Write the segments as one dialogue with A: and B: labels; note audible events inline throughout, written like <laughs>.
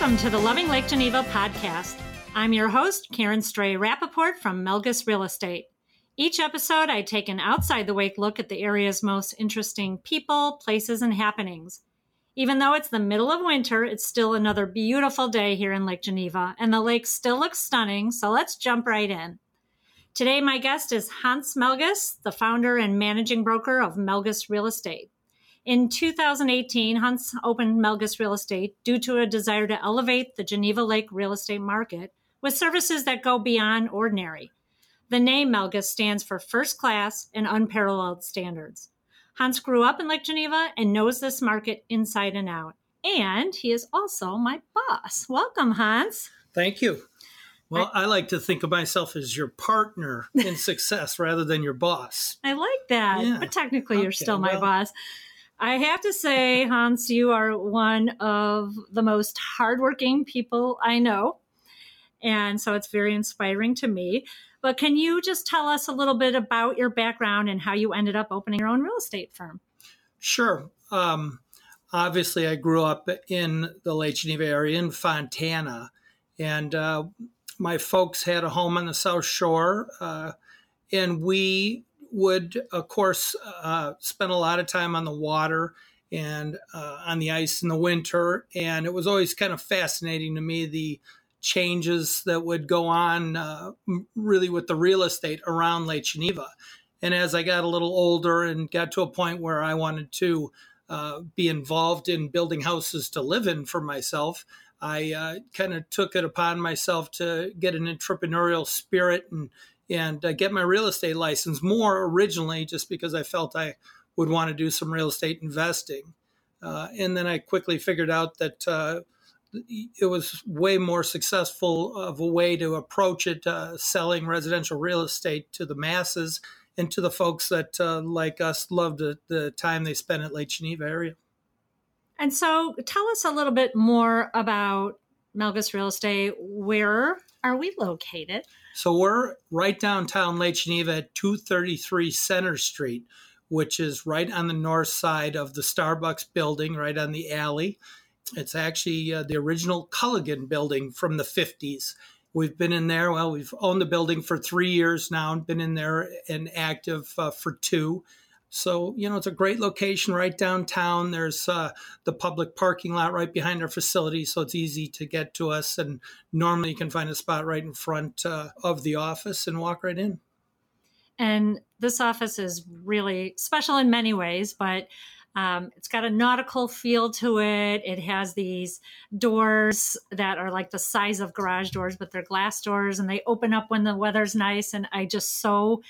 A: Welcome to the Loving Lake Geneva podcast. I'm your host, Karen Stray Rappaport from Melges Real Estate. Each episode, I take an outside the wake look at the area's most interesting people, places, and happenings. Even though it's the middle of winter, it's still another beautiful day here in Lake Geneva, and the lake still looks stunning, so let's jump right in. Today, my guest is Hans Melges, the founder and managing broker of Melges Real Estate. In 2018, Hans opened Melges Real Estate due to a desire to elevate the Geneva Lake real estate market with services that go beyond ordinary. The name Melges stands for first class and unparalleled standards. Hans grew up in Lake Geneva and knows this market inside and out. And he is also my boss. Welcome, Hans.
B: Thank you. Well, I, I, like to think of myself as your partner in <laughs> success rather than your boss.
A: I like that. Yeah. But technically, okay, you're still my well, boss. I have to say, Hans, you are one of the most hardworking people I know. And so it's very inspiring to me. But can you just tell us a little bit about your background and how you ended up opening your own real estate firm?
B: Sure. Um, obviously, I grew up in the Lake Geneva area in Fontana. And uh, my folks had a home on the South Shore. Uh, and we would, of course, uh, spend a lot of time on the water and uh, on the ice in the winter. And it was always kind of fascinating to me the changes that would go on uh, really with the real estate around Lake Geneva. And as I got a little older and got to a point where I wanted to uh, be involved in building houses to live in for myself, I uh, kind of took it upon myself to get an entrepreneurial spirit and and uh, get my real estate license more originally just because I felt I would want to do some real estate investing. Uh, and then I quickly figured out that uh, it was way more successful of a way to approach it, uh, selling residential real estate to the masses and to the folks that, uh, like us, loved the, time they spent at Lake Geneva area.
A: And so tell us a little bit more about Melges Real Estate. Where are we located?
B: So we're right downtown Lake Geneva at 233 Center Street, which is right on the north side of the Starbucks building, right on the alley. It's actually uh, the original Culligan building from the 50s. We've been in there, well, we've owned the building for three years now and been in there and active uh, for two. So, you know, it's a great location right downtown. There's uh, the public parking lot right behind our facility, so it's easy to get to us. And normally you can find a spot right in front uh, of the office and walk right in.
A: And this office is really special in many ways, but um, it's got a nautical feel to it. It has these doors that are like the size of garage doors, but they're glass doors and they open up when the weather's nice. And I just so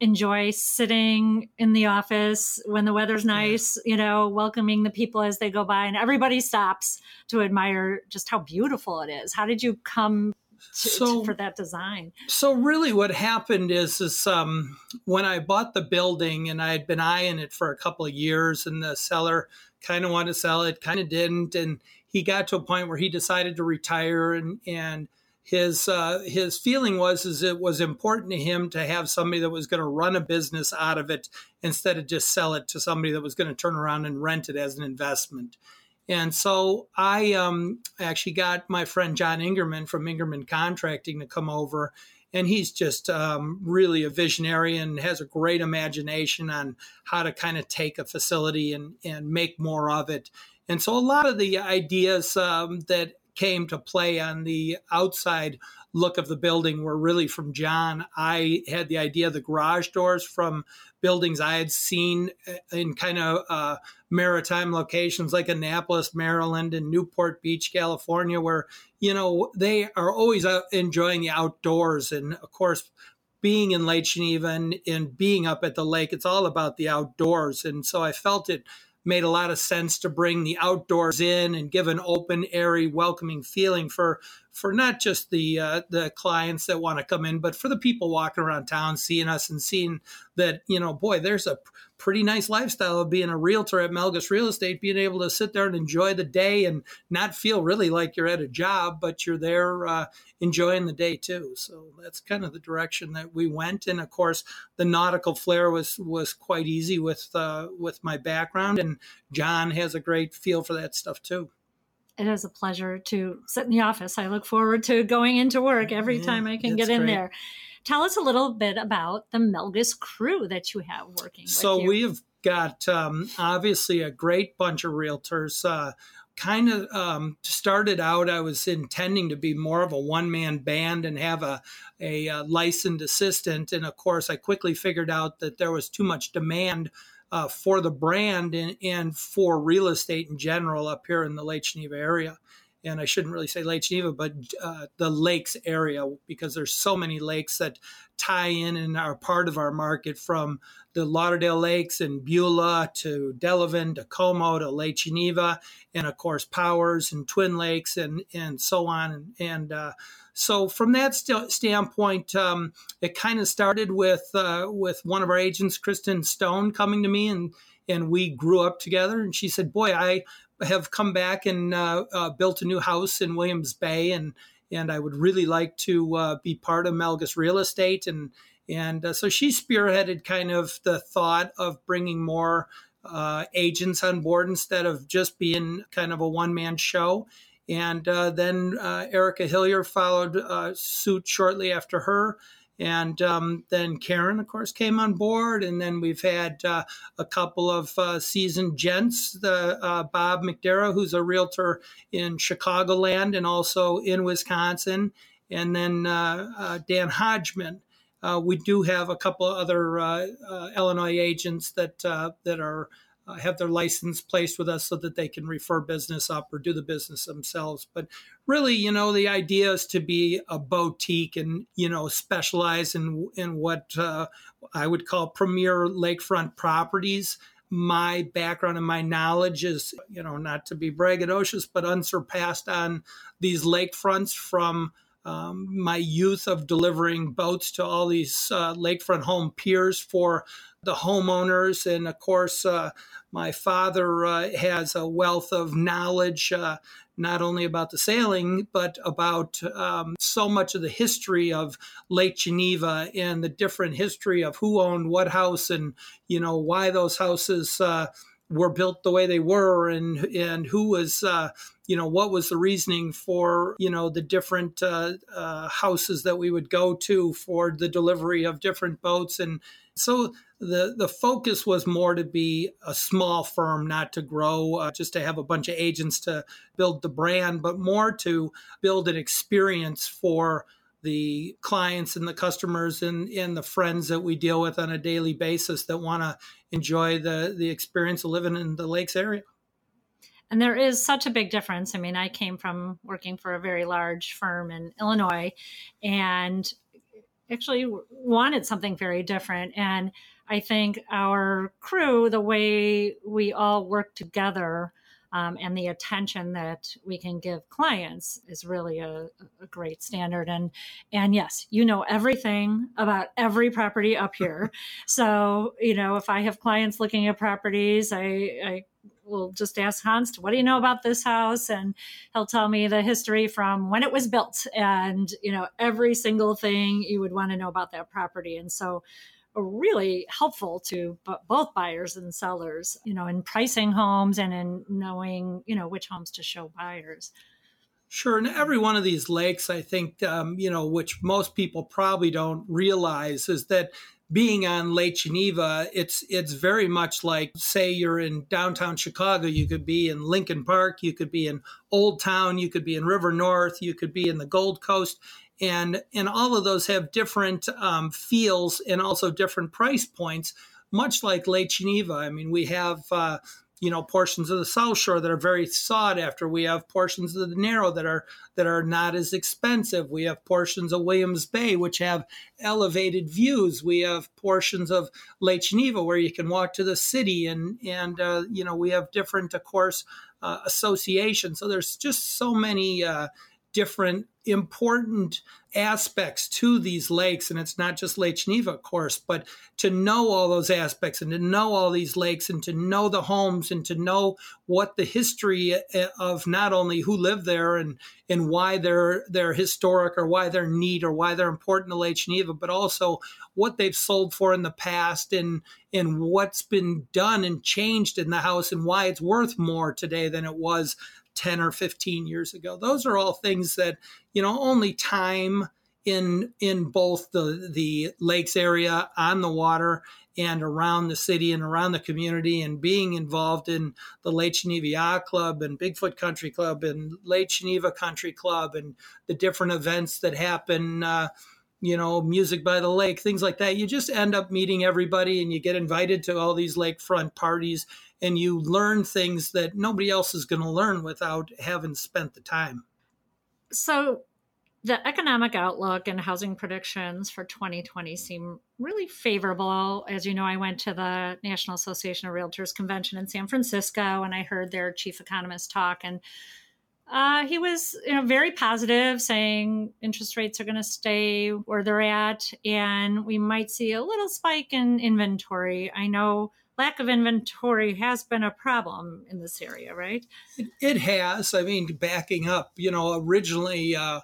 A: enjoy sitting in the office when the weather's nice, you know, welcoming the people as they go by, and everybody stops to admire just how beautiful it is. How did you come to, so, to, for that design?
B: So really, what happened is, is um, when I bought the building and I had been eyeing it for a couple of years, and the seller kind of wanted to sell it, kind of didn't, and he got to a point where he decided to retire and and his uh, his feeling was is it was important to him to have somebody that was going to run a business out of it instead of just sell it to somebody that was going to turn around and rent it as an investment. And so I um, actually got my friend John Ingerman from Ingerman Contracting to come over, and he's just um, really a visionary and has a great imagination on how to kind of take a facility and and make more of it. And so a lot of the ideas um, that came to play on the outside look of the building were really from John. I had the idea of the garage doors from buildings I had seen in kind of uh, maritime locations like Annapolis, Maryland, and Newport Beach, California, where, you know, they are always enjoying the outdoors. And of course, being in Lake Geneva and, and being up at the lake, it's all about the outdoors. And so I felt it made a lot of sense to bring the outdoors in and give an open, airy, welcoming feeling for for not just the uh, the clients that want to come in, but for the people walking around town, seeing us and seeing that you know, boy, there's a pretty nice lifestyle of being a realtor at Melges Real Estate, being able to sit there and enjoy the day and not feel really like you're at a job, but you're there uh, enjoying the day too. So that's kind of the direction that we went. And of course, the nautical flair was was quite easy with uh, with my background, and John has a great feel for that stuff too.
A: it is a pleasure to sit in the office. I look forward to going into work every
B: Yeah,
A: time I can get in
B: great.
A: there. Tell us a little bit about the Melges crew that you have working.
B: So
A: with you.
B: we've got um, obviously a great bunch of realtors. Uh, kind of um, started out, I was intending to be more of a one man band and have a, a, uh licensed assistant. And of course, I quickly figured out that there was too much demand. Uh, for the brand and, and for real estate in general up here in the Lake Geneva area. And I shouldn't really say Lake Geneva, but uh, the lakes area, because there's so many lakes that tie in and are part of our market from the Lauderdale Lakes and Beulah to Delavan to Como to Lake Geneva, and of course Powers and Twin Lakes and and so on. And, uh, so from that st- standpoint, um, it kind of started with uh, with one of our agents, Kristen Stone, coming to me and and we grew up together. And she said, "Boy, I have come back and uh, uh, built a new house in Williams Bay, and and I would really like to uh, be part of Melges Real Estate." And and uh, so she spearheaded kind of the thought of bringing more uh, agents on board instead of just being kind of a one man show. And uh, then Erica Hillier followed suit shortly after her. And um, then Karen, of course, came on board. And then we've had uh, a couple of uh, seasoned gents, the uh, Bob McDara, who's a realtor in Chicagoland and also in Wisconsin. And then uh, uh, Dan Hodgman. Uh, we do have a couple of other Illinois agents that that are uh, have their license placed with us so that they can refer business up or do the business themselves. But really, you know, the idea is to be a boutique and you know specialize in in what uh, I would call premier lakefront properties. My background and my knowledge is, you know, not to be braggadocious, but unsurpassed on these lakefronts from um, my youth of delivering boats to all these uh, lakefront home piers for the homeowners. And of course, uh, my father uh, has a wealth of knowledge, uh, not only about the sailing, but about um, so much of the history of Lake Geneva and the different history of who owned what house and, you know, why those houses uh, were built the way they were and and who was uh, you know what was the reasoning for you know the different uh, uh, houses that we would go to for the delivery of different boats. And so the the focus was more to be a small firm not to grow uh, just to have a bunch of agents to build the brand but more to build an experience for the clients and the customers and, and the friends that we deal with on a daily basis that want to enjoy the, the experience of living in the lakes area.
A: And there is such a big difference. I mean, I came from working for a very large firm in Illinois and actually wanted something very different. And I think our crew, the way we all work together, um, and the attention that we can give clients is really a, a, great standard. And and yes, you know everything about every property up <laughs> here. so you know if I have clients looking at properties, I, I will just ask Hans, what do you know about this house? And he'll tell me the history from when it was built and, you know, every single thing you would want to know about that property. And so really helpful to both buyers and sellers, you know, in pricing homes and in knowing, you know, which homes to show buyers.
B: Sure. And every one of these lakes, I think, um, you know, which most people probably don't realize is that being on Lake Geneva, it's it's very much like say you're in downtown Chicago, you could be in Lincoln Park, you could be in Old Town, you could be in River North, you could be in the Gold Coast, and and all of those have different um, feels and also different price points. Much like Lake Geneva, I mean, we have. Uh, you know portions of the south shore that are very sought after we have portions of the narrow that are that are not as expensive we have portions of williams bay which have elevated views we have portions of lake geneva where you can walk to the city and and uh, you know we have different of course uh, associations so there's just so many uh, different important aspects to these lakes and it's not just lake geneva of course but to know all those aspects and to know all these lakes and to know the homes and to know what the history eh, of not only who lived there and and why they're they're historic or why they're neat or why they're important to lake geneva but also what they've sold for in the past and and what's been done and changed in the house and why it's worth more today than it was 10 or 15 years ago. Those are all things that, you know, only time in in both the the lakes area on the water and around the city and around the community and being involved in the Lake Geneva Yacht Club and Bigfoot Country Club and Lake Geneva Country Club and the different events that happen, uh, you know, music by the lake, things like that. You just end up meeting everybody and you get invited to all these lakefront parties and you learn things that nobody else is going to learn without having spent the time.
A: So, the economic outlook and housing predictions for 2020 seem really favorable. As you know, I went to the National Association of Realtors convention in San Francisco and I heard their chief economist talk and uh, he was you know very positive saying interest rates are going to stay where they're at and we might see a little spike in inventory. I know lack of inventory has been a problem in this area right?
B: It, it has. I mean backing up you know originally uh,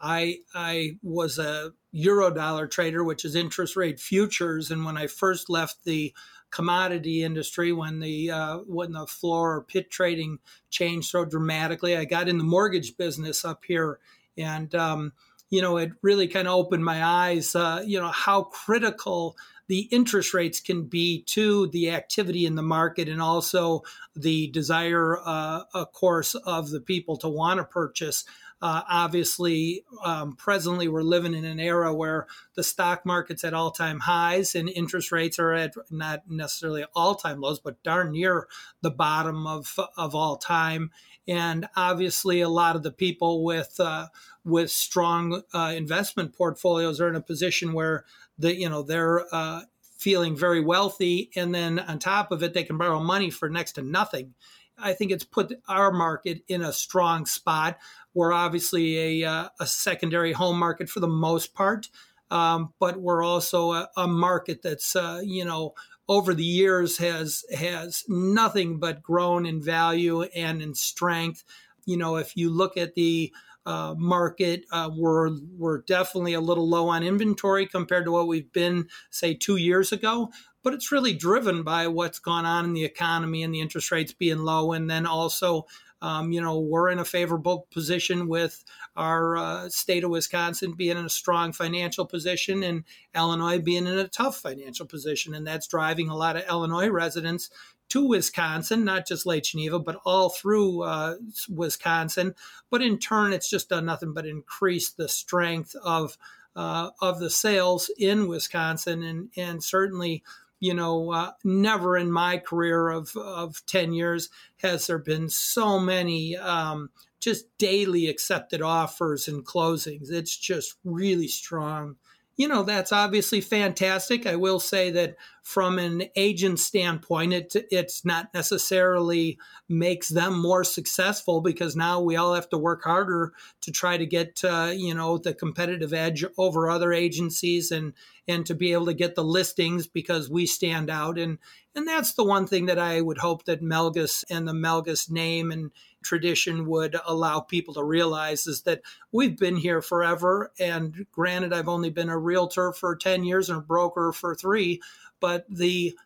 B: I I was a eurodollar trader, which is interest rate futures, and when I first left the commodity industry, when the uh, when the floor or pit trading changed so dramatically, I got in the mortgage business up here, and um, you know it really kind of opened my eyes. Uh, you know how critical the interest rates can be to the activity in the market and also the desire, uh, of course, of the people to want to purchase. Uh, obviously, um, presently we're living in an era where the stock market's at all time highs and interest rates are at not necessarily all time lows, but darn near the bottom of, of all time. And obviously, a lot of the people with uh, with strong uh, investment portfolios are in a position where the you know they're uh, feeling very wealthy, and then on top of it, they can borrow money for next to nothing. I think it's put our market in a strong spot. We're obviously a, uh, a secondary home market for the most part, um, but we're also a, a market that's uh, you know over the years has has nothing but grown in value and in strength. You know, if you look at the uh, market, uh, we're we're definitely a little low on inventory compared to what we've been, say, two years ago but it's really driven by what's gone on in the economy and the interest rates being low. And then also, um, you know, we're in a favorable position with our uh, state of Wisconsin being in a strong financial position and Illinois being in a tough financial position. And that's driving a lot of Illinois residents to Wisconsin, not just Lake Geneva, but all through uh, Wisconsin. But in turn, it's just done nothing but increase the strength of uh, of the sales in Wisconsin, and and certainly you know, uh, never in my career of, of 10 years has there been so many um, just daily accepted offers and closings. It's just really strong. You know, that's obviously fantastic. I will say that from an agent standpoint, it it's not necessarily makes them more successful because now we all have to work harder to try to get uh, you know the competitive edge over other agencies and and to be able to get the listings because we stand out and and that's the one thing that I would hope that Melges and the Melges name and tradition would allow people to realize is that we've been here forever. And granted I've only been a realtor for 10 years and a broker for 3 but the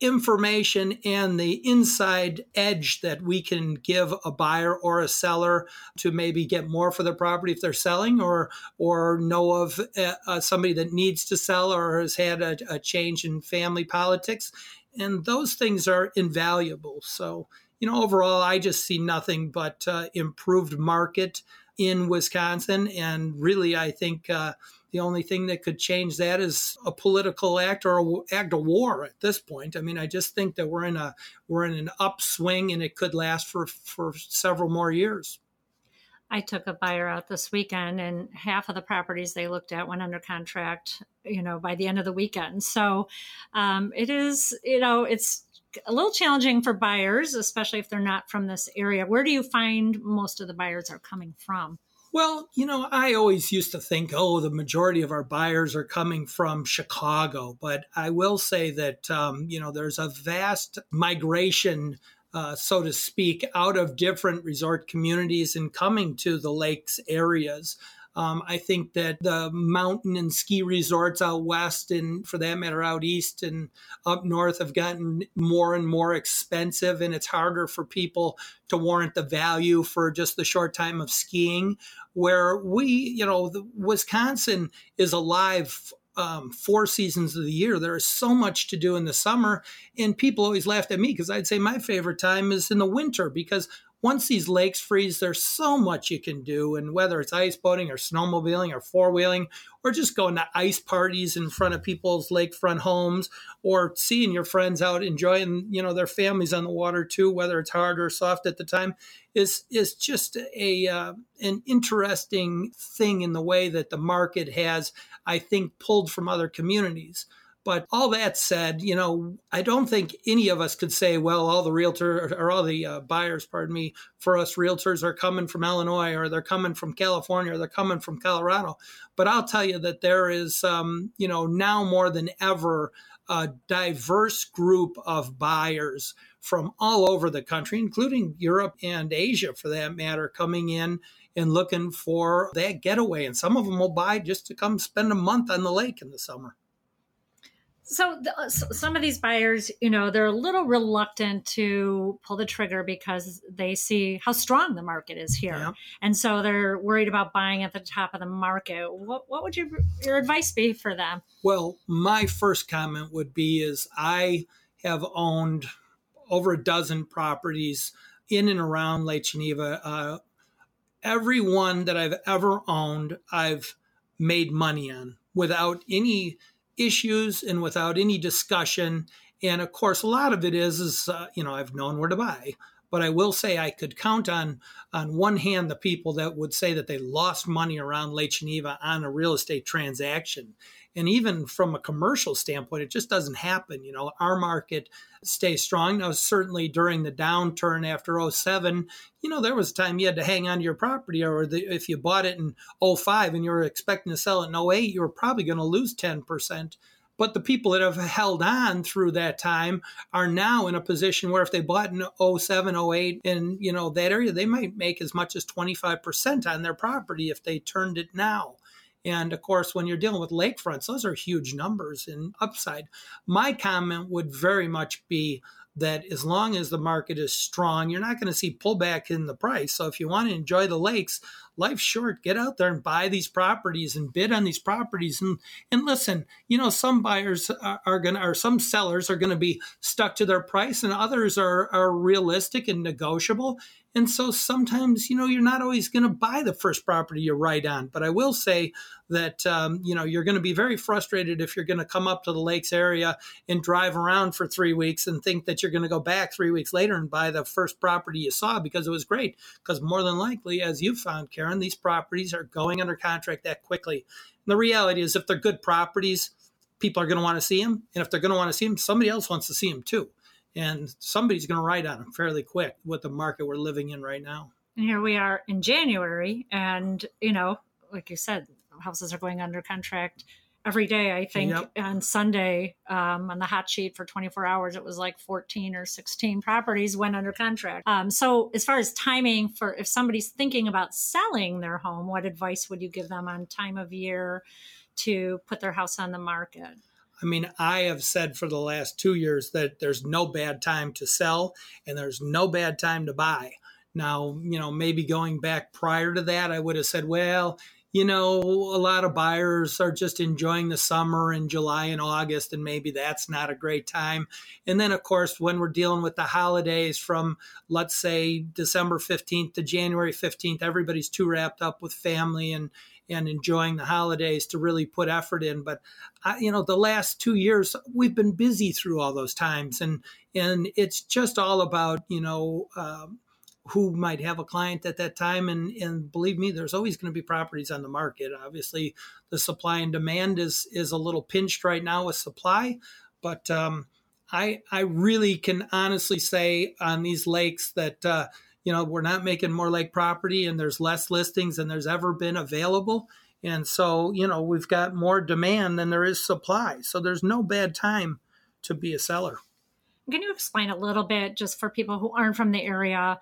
B: information and the inside edge that we can give a buyer or a seller to maybe get more for their property if they're selling or or know of uh, somebody that needs to sell or has had a, a change in family politics. And those things are invaluable. So you know overall i just see nothing but uh, improved market in wisconsin and really i think uh, the only thing that could change that is a political act or a act of war at this point. I mean, I just think that we're in a we're in an upswing and it could last for for several more years.
A: I took a buyer out this weekend, and half of the properties they looked at went under contract. You know, by the end of the weekend. So um, it is, you know, it's a little challenging for buyers, especially if they're not from this area. Where do you find most of the buyers are coming from?
B: Well, you know, I always used to think, oh, the majority of our buyers are coming from Chicago. But I will say that, um, you know, there's a vast migration, uh, so to speak, out of different resort communities and coming to the lakes areas. Um, I think that the mountain and ski resorts out west, and for that matter, out east and up north, have gotten more and more expensive, and it's harder for people to warrant the value for just the short time of skiing. Where we, you know, the, Wisconsin is alive um, four seasons of the year. There is so much to do in the summer. And people always laughed at me because I'd say my favorite time is in the winter because once these lakes freeze, there's so much you can do. And whether it's ice boating or snowmobiling or four wheeling or just going to ice parties in front of people's lakefront homes or seeing your friends out enjoying, you know, their families on the water too, whether it's hard or soft at the time, is is just a uh, an interesting thing in the way that the market has, I think, pulled from other communities. But all that said, you know, I don't think any of us could say, well, all the realtor or all the uh, buyers, pardon me, for us realtors are coming from Illinois or they're coming from California or they're coming from Colorado. But I'll tell you that there is, um, you know, now more than ever, a diverse group of buyers from all over the country, including Europe and Asia for that matter, coming in and looking for that getaway. And some of them will buy just to come spend a month on the lake in the summer
A: so, the, uh, some of these buyers you know they're a little reluctant to pull the trigger because they see how strong the market is here. Yeah. and so they're worried about buying at the top of the market. What, what would you, your advice be for them?
B: Well my first comment would be is i have owned over a dozen properties in and around lake geneva. Uh, every one that i've ever owned i've made money on without any issues and without any discussion. And of course, a lot of it is, is uh, you know, I've known where to buy. But I will say I could count on on one hand the people that would say that they lost money around Lake Geneva on a real estate transaction. And even from a commercial standpoint, it just doesn't happen. You know, our market stays strong. Now, certainly during the downturn after 07, you know, there was a time you had to hang on to your property, or the, if you bought it in 05 and you were expecting to sell it in 08, you were probably going to lose 10%. But the people that have held on through that time are now in a position where if they bought in 07, 08 in, you know, that area, they might make as much as 25% on their property if they turned it now. And of course, when you're dealing with lakefronts, those are huge numbers in upside. My comment would very much be that as long as the market is strong, you're not going to see pullback in the price. So if you want to enjoy the lakes, life's short. Get out there and buy these properties and bid on these properties. And and listen, you know, some buyers are, are going to, or some sellers are going to be stuck to their price, and others are are realistic and negotiable. And so sometimes, you know, you're not always going to buy the first property you write on. But I will say that, um, you know, you're going to be very frustrated if you're going to come up to the lakes area and drive around for three weeks and think that you're going to go back three weeks later and buy the first property you saw because it was great. Because more than likely, as you found, Karen, these properties are going under contract that quickly. And the reality is, if they're good properties, people are going to want to see them. And if they're going to want to see them, somebody else wants to see them too and somebody's going to write on them fairly quick with the market we're living in right now.
A: And here we are in January, and you know, like you said, houses are going under contract every day. I think yep. on Sunday um, on the hot sheet for 24 hours, it was like 14 or 16 properties went under contract. Um, so, as far as timing for if somebody's thinking about selling their home, what advice would you give them on time of year to put their house on the market?
B: I mean, I have said for the last two years that there's no bad time to sell and there's no bad time to buy. Now, you know, maybe going back prior to that, I would have said, well, you know, a lot of buyers are just enjoying the summer in July and August, and maybe that's not a great time. And then, of course, when we're dealing with the holidays from, let's say, December 15th to January 15th, everybody's too wrapped up with family and, and enjoying the holidays to really put effort in. But I, you know, the last two years we've been busy through all those times, and and it's just all about you know. Um, who might have a client at that time and and believe me there's always going to be properties on the market obviously the supply and demand is is a little pinched right now with supply but um, i i really can honestly say on these lakes that uh, you know, we're not making more lake property and there's less listings than there's ever been available. And so, you know, we've got more demand than there is supply. So there's no bad time to be a seller.
A: Can you explain a little bit just for people who aren't from the area?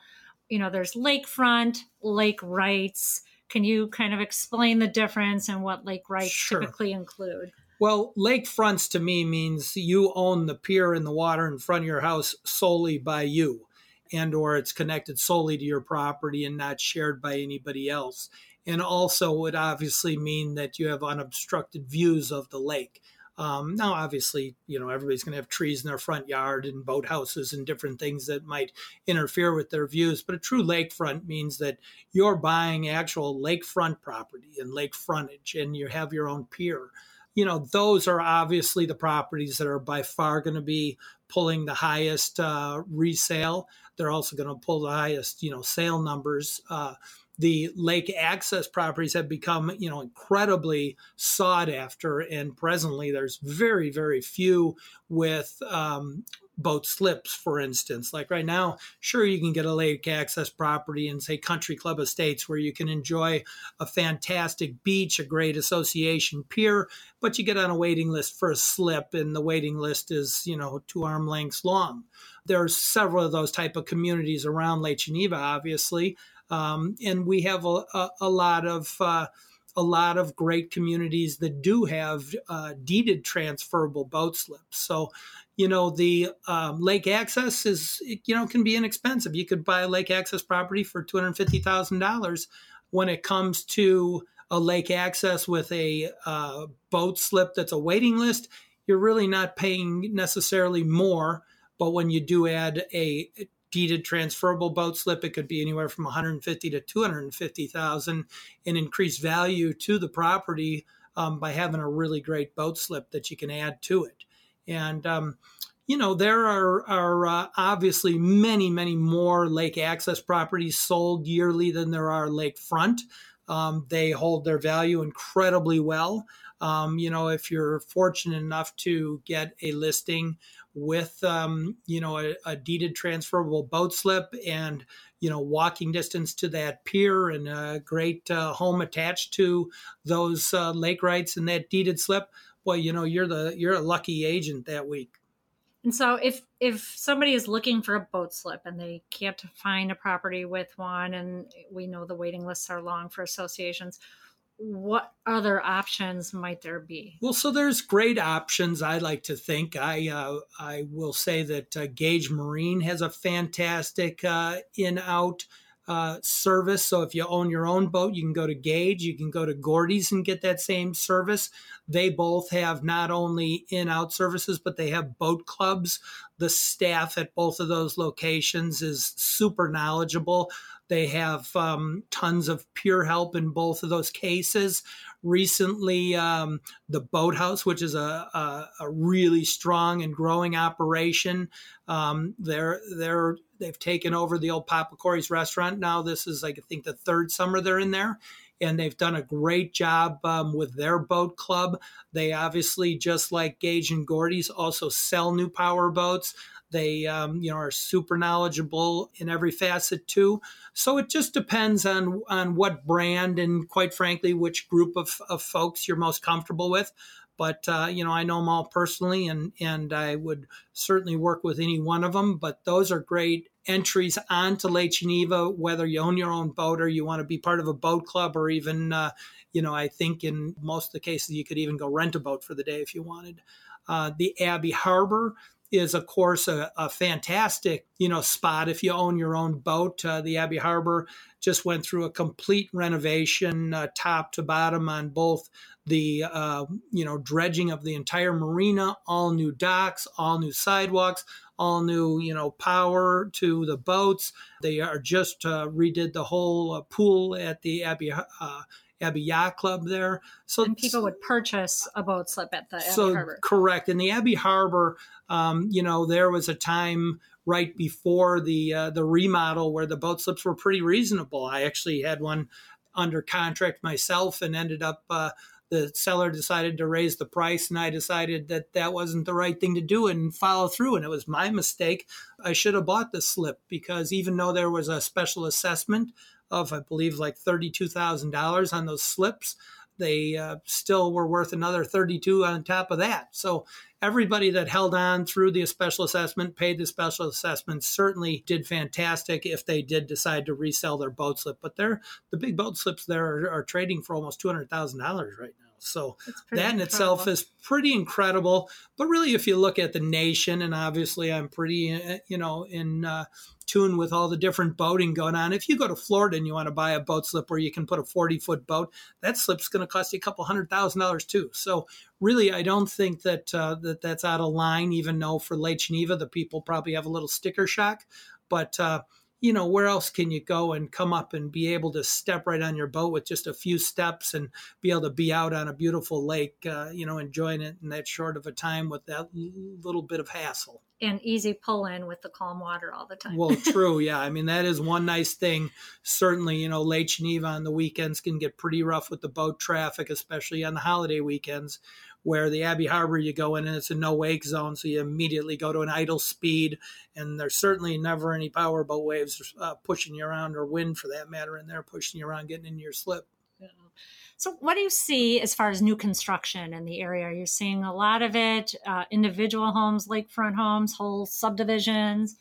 A: You know, there's lakefront, lake rights, Can you kind of explain the difference and what lake rights
B: Sure.
A: typically include?
B: Well, lakefronts to me means you own the pier and the water in front of your house solely by you and or it's connected solely to your property and not shared by anybody else. And also would obviously mean that you have unobstructed views of the lake. Um, now, obviously, you know, everybody's going to have trees in their front yard and boathouses and different things that might interfere with their views. But a true lakefront means that you're buying actual lakefront property and lake frontage and you have your own pier you know, those are obviously the properties that are by far going to be pulling the highest uh, resale. They're also going to pull the highest, you know, sale numbers. Uh, the lake access properties have become, you know, incredibly sought after, and presently there's very, very few with um, boat slips, for instance. Like right now, sure, you can get a lake access property in, say, Country Club Estates where you can enjoy a fantastic beach, a great association pier, but you get on a waiting list for a slip, and the waiting list is, you know, two arm lengths long. There's several of those type of communities around Lake Geneva, obviously, um, and we have a, a, a lot of. Uh, a lot of great communities that do have uh, deeded transferable boat slips. So, you know, the um, lake access is, you know, can be inexpensive. You could buy a lake access property for $250,000 when it comes to a lake access with a uh, boat slip that's a waiting list. You're really not paying necessarily more, but when you do add a deeded transferable boat slip it could be anywhere from 150 to 250,000 in increased value to the property um, by having a really great boat slip that you can add to it and um, you know there are, are uh, obviously many many more lake access properties sold yearly than there are lakefront. Um, they hold their value incredibly well. Um, you know if you're fortunate enough to get a listing with um, you know a, a, deeded transferable boat slip and you know walking distance to that pier and a great uh, home attached to those uh, lake rights and that deeded slip well you know you're the you're a lucky agent that week
A: and so if if somebody is looking for a boat slip and they can't find a property with one and we know the waiting lists are long for associations what other options might there be?
B: Well, so there's great options. I like to think. I uh, I will say that uh, Gage Marine has a fantastic uh, in out uh, service. So if you own your own boat, you can go to Gage, you can go to Gordy's and get that same service. They both have not only in out services, but they have boat clubs. The staff at both of those locations is super knowledgeable. They have um, tons of peer help in both of those cases. Recently, um, the Boathouse, which is a, a, a, really strong and growing operation, um, they're they're they've taken over the old Papa Corey's restaurant. Now this is I think the third summer they're in there, and they've done a great job um, with their boat club. They obviously, just like Gage and Gordy's, also sell new power boats. They, um, you know, are super knowledgeable in every facet too. So it just depends on on what brand and, quite frankly, which group of, of folks you're most comfortable with. But uh, you know, I know them all personally, and and I would certainly work with any one of them. But those are great entries onto Lake Geneva, whether you own your own boat or you want to be part of a boat club, or even, uh, you know, I think in most of the cases you could even go rent a boat for the day if you wanted. Uh, the Abbey Harbor is of course a, a, fantastic you know spot if you own your own boat. Uh, the abbey harbor just went through a complete renovation uh, top to bottom on both the uh, you know dredging of the entire marina all new docks all new sidewalks all new you know power to the boats. They are just uh, redid the whole uh, pool at the abbey uh, Abbey Yacht Club there.
A: So and people would purchase a boat slip at the
B: so
A: Abbey Harbor.
B: Correct. In the Abbey Harbor, um, you know, there was a time right before the uh, the remodel where the boat slips were pretty reasonable. I actually had one under contract myself and ended up. Uh, the seller decided to raise the price and i decided that that wasn't the right thing to do and follow through and it was my mistake i should have bought the slip because even though there was a special assessment of, I believe, like $32,000 on those slips. they uh, still were worth another 32 on top of that. So everybody that held on through the special assessment, paid the special assessment, certainly did fantastic if they did decide to resell their boat slip. But they're the big boat slips there are, are trading for almost two hundred thousand dollars right now. So that in incredible. itself is pretty incredible. But really, if you look at the nation, and obviously I'm pretty, uh, you know, in uh, tune with all the different boating going on. If you go to Florida and you want to buy a boat slip where you can put a 40 foot boat, that slip's going to cost you a couple hundred thousand dollars too. So really, I don't think that uh, that that's out of line. Even though for Lake Geneva, the people probably have a little sticker shock, but uh, you know, where else can you go and come up and be able to step right on your boat with just a few steps and be able to be out on a beautiful lake, uh, you know, enjoying it in that short of a time with that little bit of hassle.
A: And easy pull in with the calm water all the time.
B: well, <laughs> true. Yeah. I mean, that is one nice thing. Certainly, you know, Lake Geneva on the weekends can get pretty rough with the boat traffic, especially on the holiday weekends where the Abbey Harbor you go in and it's a no wake zone, so you immediately go to an idle speed, and there's certainly never any powerboat waves uh, pushing you around or wind for that matter, and they're pushing you around, getting into your slip.
A: So, what do you see as far as new construction in the area? Are You're seeing a lot of it, uh, individual homes, lakefront homes, whole subdivisions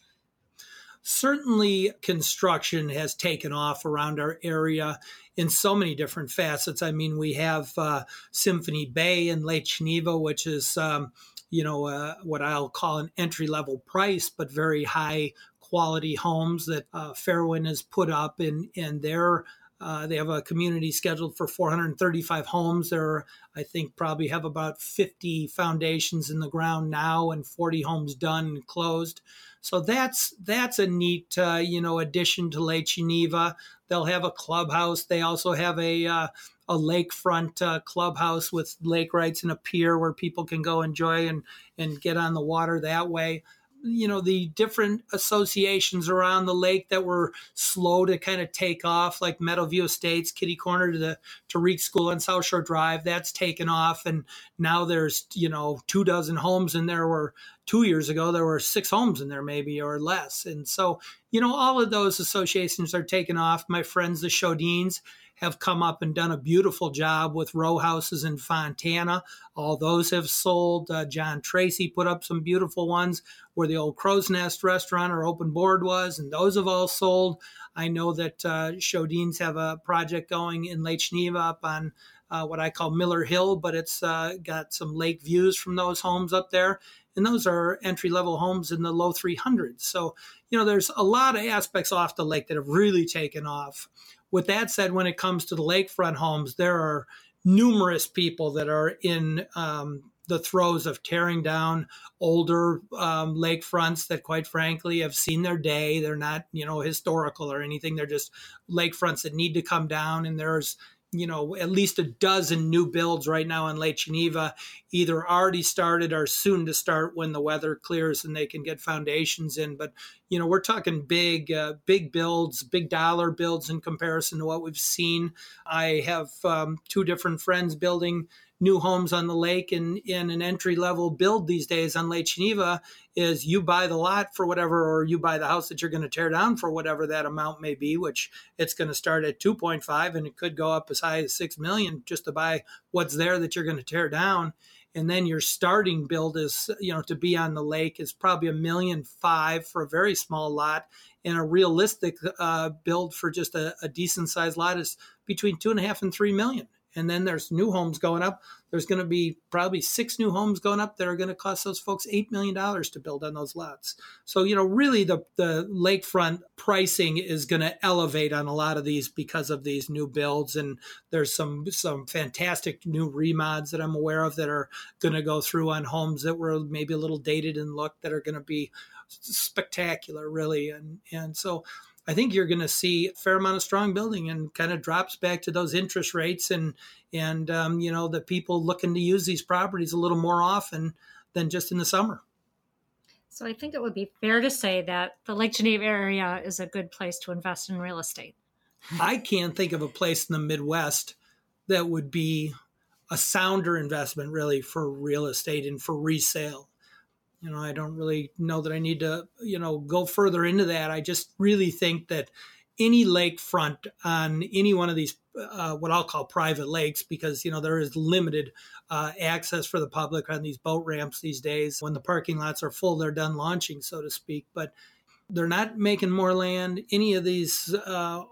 B: certainly construction has taken off around our area in so many different facets. I mean, we have uh, Symphony Bay in Lake Geneva, which is, um, you know, uh, what I'll call an entry level price, but very high quality homes that uh, Fairwind has put up in, in their uh, they have a community scheduled for 435 homes. There, I think, probably have about 50 foundations in the ground now and 40 homes done and closed. So that's that's a neat uh, you know addition to Lake Geneva. They'll have a clubhouse. They also have a uh, a lakefront uh, clubhouse with lake rights and a pier where people can go enjoy and and get on the water that way you know the different associations around the lake that were slow to kind of take off like meadowview estates kitty corner to the to school on south shore drive that's taken off and now there's you know two dozen homes in there where two years ago there were six homes in there maybe or less. And so you know all of those associations are taken off. My friends the Shodines have come up and done a beautiful job with row houses in Fontana. All those have sold. Uh, John Tracy put up some beautiful ones where the old Crow's Nest restaurant or open board was, and those have all sold. I know that uh, Shodines have a project going in Lake Geneva up on uh, what I call Miller Hill, but it's uh, got some lake views from those homes up there. And those are entry level homes in the low 300s. So, you know, there's a lot of aspects off the lake that have really taken off. With that said, when it comes to the lakefront homes, there are numerous people that are in um, the throes of tearing down older um, lakefronts that, quite frankly, have seen their day. They're not, you know, historical or anything. They're just lakefronts that need to come down. And there's you know, at least a dozen new builds right now in Lake Geneva, either already started or soon to start when the weather clears and they can get foundations in. But you know, we're talking big, uh, big builds, big dollar builds in comparison to what we've seen. I have um, two different friends building new homes on the lake and in an entry level build these days on Lake Geneva is you buy the lot for whatever, or you buy the house that you're going to tear down for whatever that amount may be, which it's going to start at 2.5 and it could go up as high as 6 million just to buy what's there that you're going to tear down. And then your starting build is, you know, to be on the lake is probably a million five for a very small lot. And a realistic uh, build for just a, a decent sized lot is between two and a half and three million and then there's new homes going up. There's going to be probably six new homes going up that are going to cost those folks $8 million to build on those lots. So, you know, really the, the lakefront pricing is going to elevate on a lot of these because of these new builds. And there's some, some fantastic new remods that I'm aware of that are going to go through on homes that were maybe a little dated in look that are going to be spectacular, really. And, and so, I think you're going to see a fair amount of strong building and kind of drops back to those interest rates and and um, you know the people looking to use these properties a little more often than just in the summer.
A: So I think it would be fair to say that the Lake Geneva area is a good place to invest in real estate.
B: I can't think of a place in the Midwest that would be a sounder investment really for real estate and for resale you know, I don't really know that I need to, you know, go further into that. I just really think that any lakefront on any one of these uh, what I'll call private lakes because you know there is limited uh, access for the public on these boat ramps these days. When the parking lots are full, they're done launching, so to speak. But they're not making more land. Any of these uh,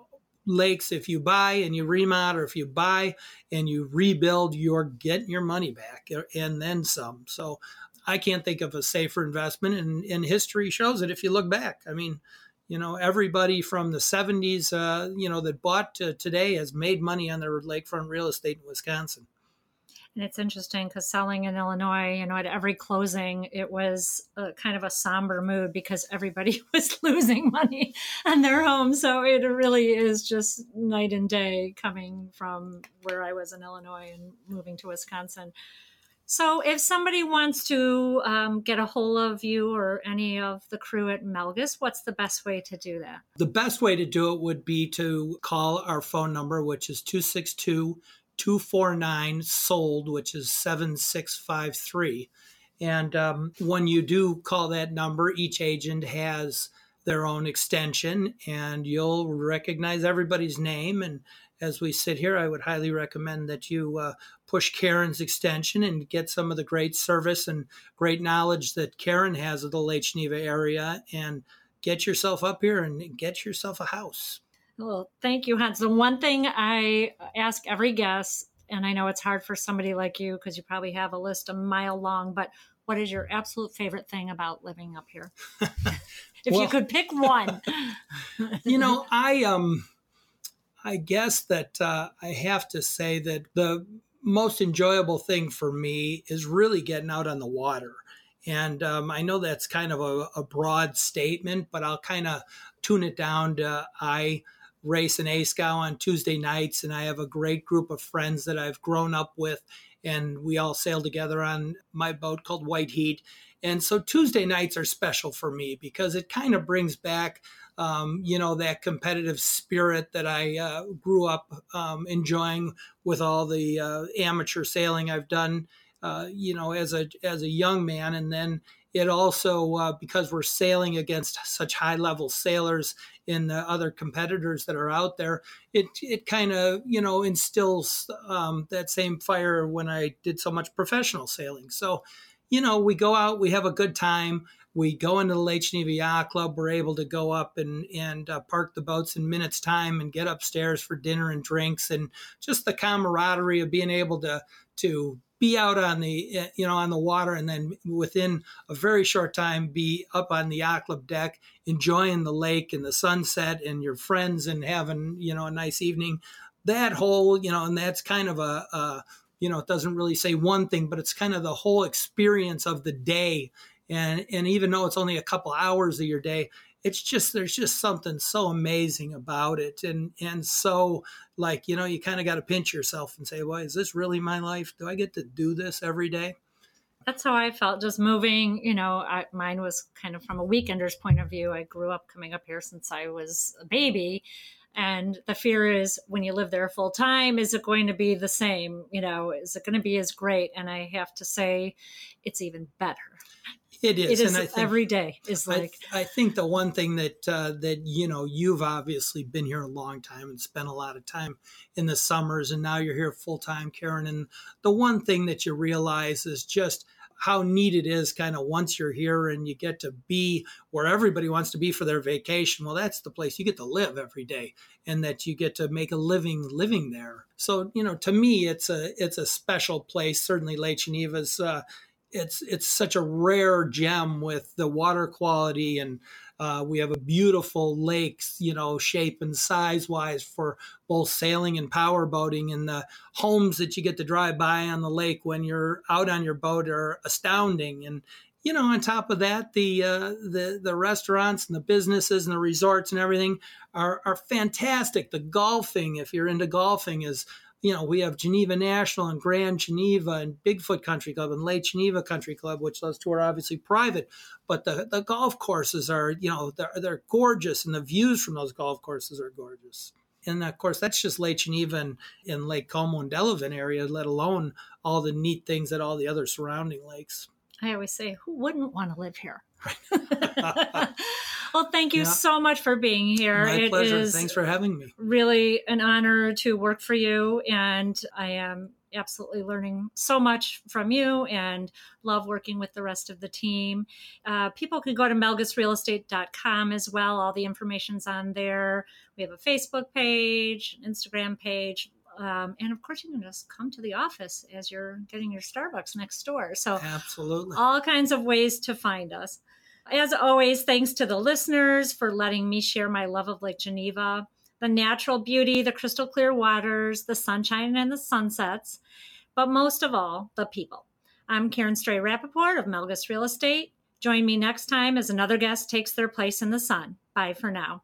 B: lakes, if you buy and you remodel, or if you buy and you rebuild, you're getting your money back and then some. So I can't think of a safer investment, and, and history shows it if you look back. I mean, you know, everybody from the 70s, uh, you know, that bought to today has made money on their lakefront real estate in Wisconsin.
A: And it's interesting because selling in Illinois, you know, at every closing, it was a, kind of a somber mood because everybody <laughs> was losing money on their home. So it really is just night and day coming from where I was in Illinois and moving to Wisconsin. So, if somebody wants to um, get a hold of you or any of the crew at Melges, what's the best way to do that?
B: The best way to do it would be to call our phone number, which is 262 249 sold, which is 7653. And um, when you do call that number, each agent has their own extension and you'll recognize everybody's name and as we sit here, I would highly recommend that you uh, push Karen's extension and get some of the great service and great knowledge that Karen has of the Lake Geneva area and get yourself up here and get yourself a house.
A: Well, thank you, Hans. The one thing I ask every guest, and I know it's hard for somebody like you because you probably have a list a mile long, but what is your absolute favorite thing about living up here? <laughs> if well, you could pick one. <laughs>
B: you know, I um I guess that uh, I have to say that the most enjoyable thing for me is really getting out on the water. And um, I know that's kind of a, a broad statement, but I'll kind of tune it down to I race in A-scow on Tuesday nights, and I have a great group of friends that I've grown up with, and we all sail together on my boat called White Heat. And so Tuesday nights are special for me because it kind of brings back um, you know, that competitive spirit that I uh, grew up um, enjoying with all the uh, amateur sailing I've done, uh, you know, as a as a young man, and then it also uh, because we're sailing against such high level sailors in the other competitors that are out there, it it kind of you know instills um, that same fire when I did so much professional sailing. So, you know, we go out, we have a good time we go into the Lake Geneva Yacht Club. We're able to go up and and uh, park the boats in minutes time and get upstairs for dinner and drinks and just the camaraderie of being able to to be out on the eh, you know on the water and then within a very short time be up on the yacht club deck enjoying the lake and the sunset and your friends and having you know a nice evening that whole you know and that's kind of a, a you know it doesn't really say one thing but it's kind of the whole experience of the day. And and even though it's only a couple hours of your day it's just there's just something so amazing about it. And and so like you know you kind of got to pinch yourself and say well is this really my life? Do i get to do this every day?
A: That's how i felt just moving you know I, mine was kind of from a weekender's point of view. I grew up coming up here since i was a baby and the fear is when you live there full time is it going to be the same you know is it going to be as great and i have to say it's even better
B: it is,
A: it is and I think, every day is like.
B: I, I think the one thing that uh, that you know you've obviously been here a long time and spent a lot of time in the summers, and now you're here full time, Karen. And the one thing that you realize is just how neat it is kind of once you're here and you get to be where everybody wants to be for their vacation. Well that's the place you get to live every day and that you get to make a living living there. So you know to me it's a it's a special place certainly lake geneva's uh, it's it's such a rare gem with the water quality and uh, we have a beautiful lake, you know, shape and size wise for both sailing and power boating. And the homes that you get to drive by on the lake when you're out on your boat are astounding. And you know, on top of that, the uh, the the restaurants and the businesses and the resorts and everything are are fantastic. The golfing, if you're into golfing, is you know, we have Geneva National and Grand Geneva and Bigfoot Country Club and Lake Geneva Country Club, which those two are obviously private, but the, the golf courses are, you know, they're, they're gorgeous and the views from those golf courses are gorgeous. And of course, that's just Lake Geneva and in Lake Como and Delavan area, let alone all the neat things at all the other surrounding lakes.
A: I always say, who wouldn't want to live here? <laughs> <laughs> <laughs> Well, thank you yeah. so much for being here.
B: My it pleasure. Thanks for having me.
A: Really an honor to work for you. And I am absolutely learning so much from you and love working with the rest of the team. Uh, people can go to melgesrealestate.com as well. All the information's on there. We have a Facebook page, an Instagram page. Um, and of course, you can just come to the office as you're getting your Starbucks next door. So,
B: absolutely,
A: all kinds of ways to find us. As always, thanks to the listeners for letting me share my love of Lake Geneva the natural beauty, the crystal clear waters, the sunshine and the sunsets, but most of all, the people. I'm Karen Stray Rappaport of Melges Real Estate. Join me next time as another guest takes their place in the sun. Bye for now.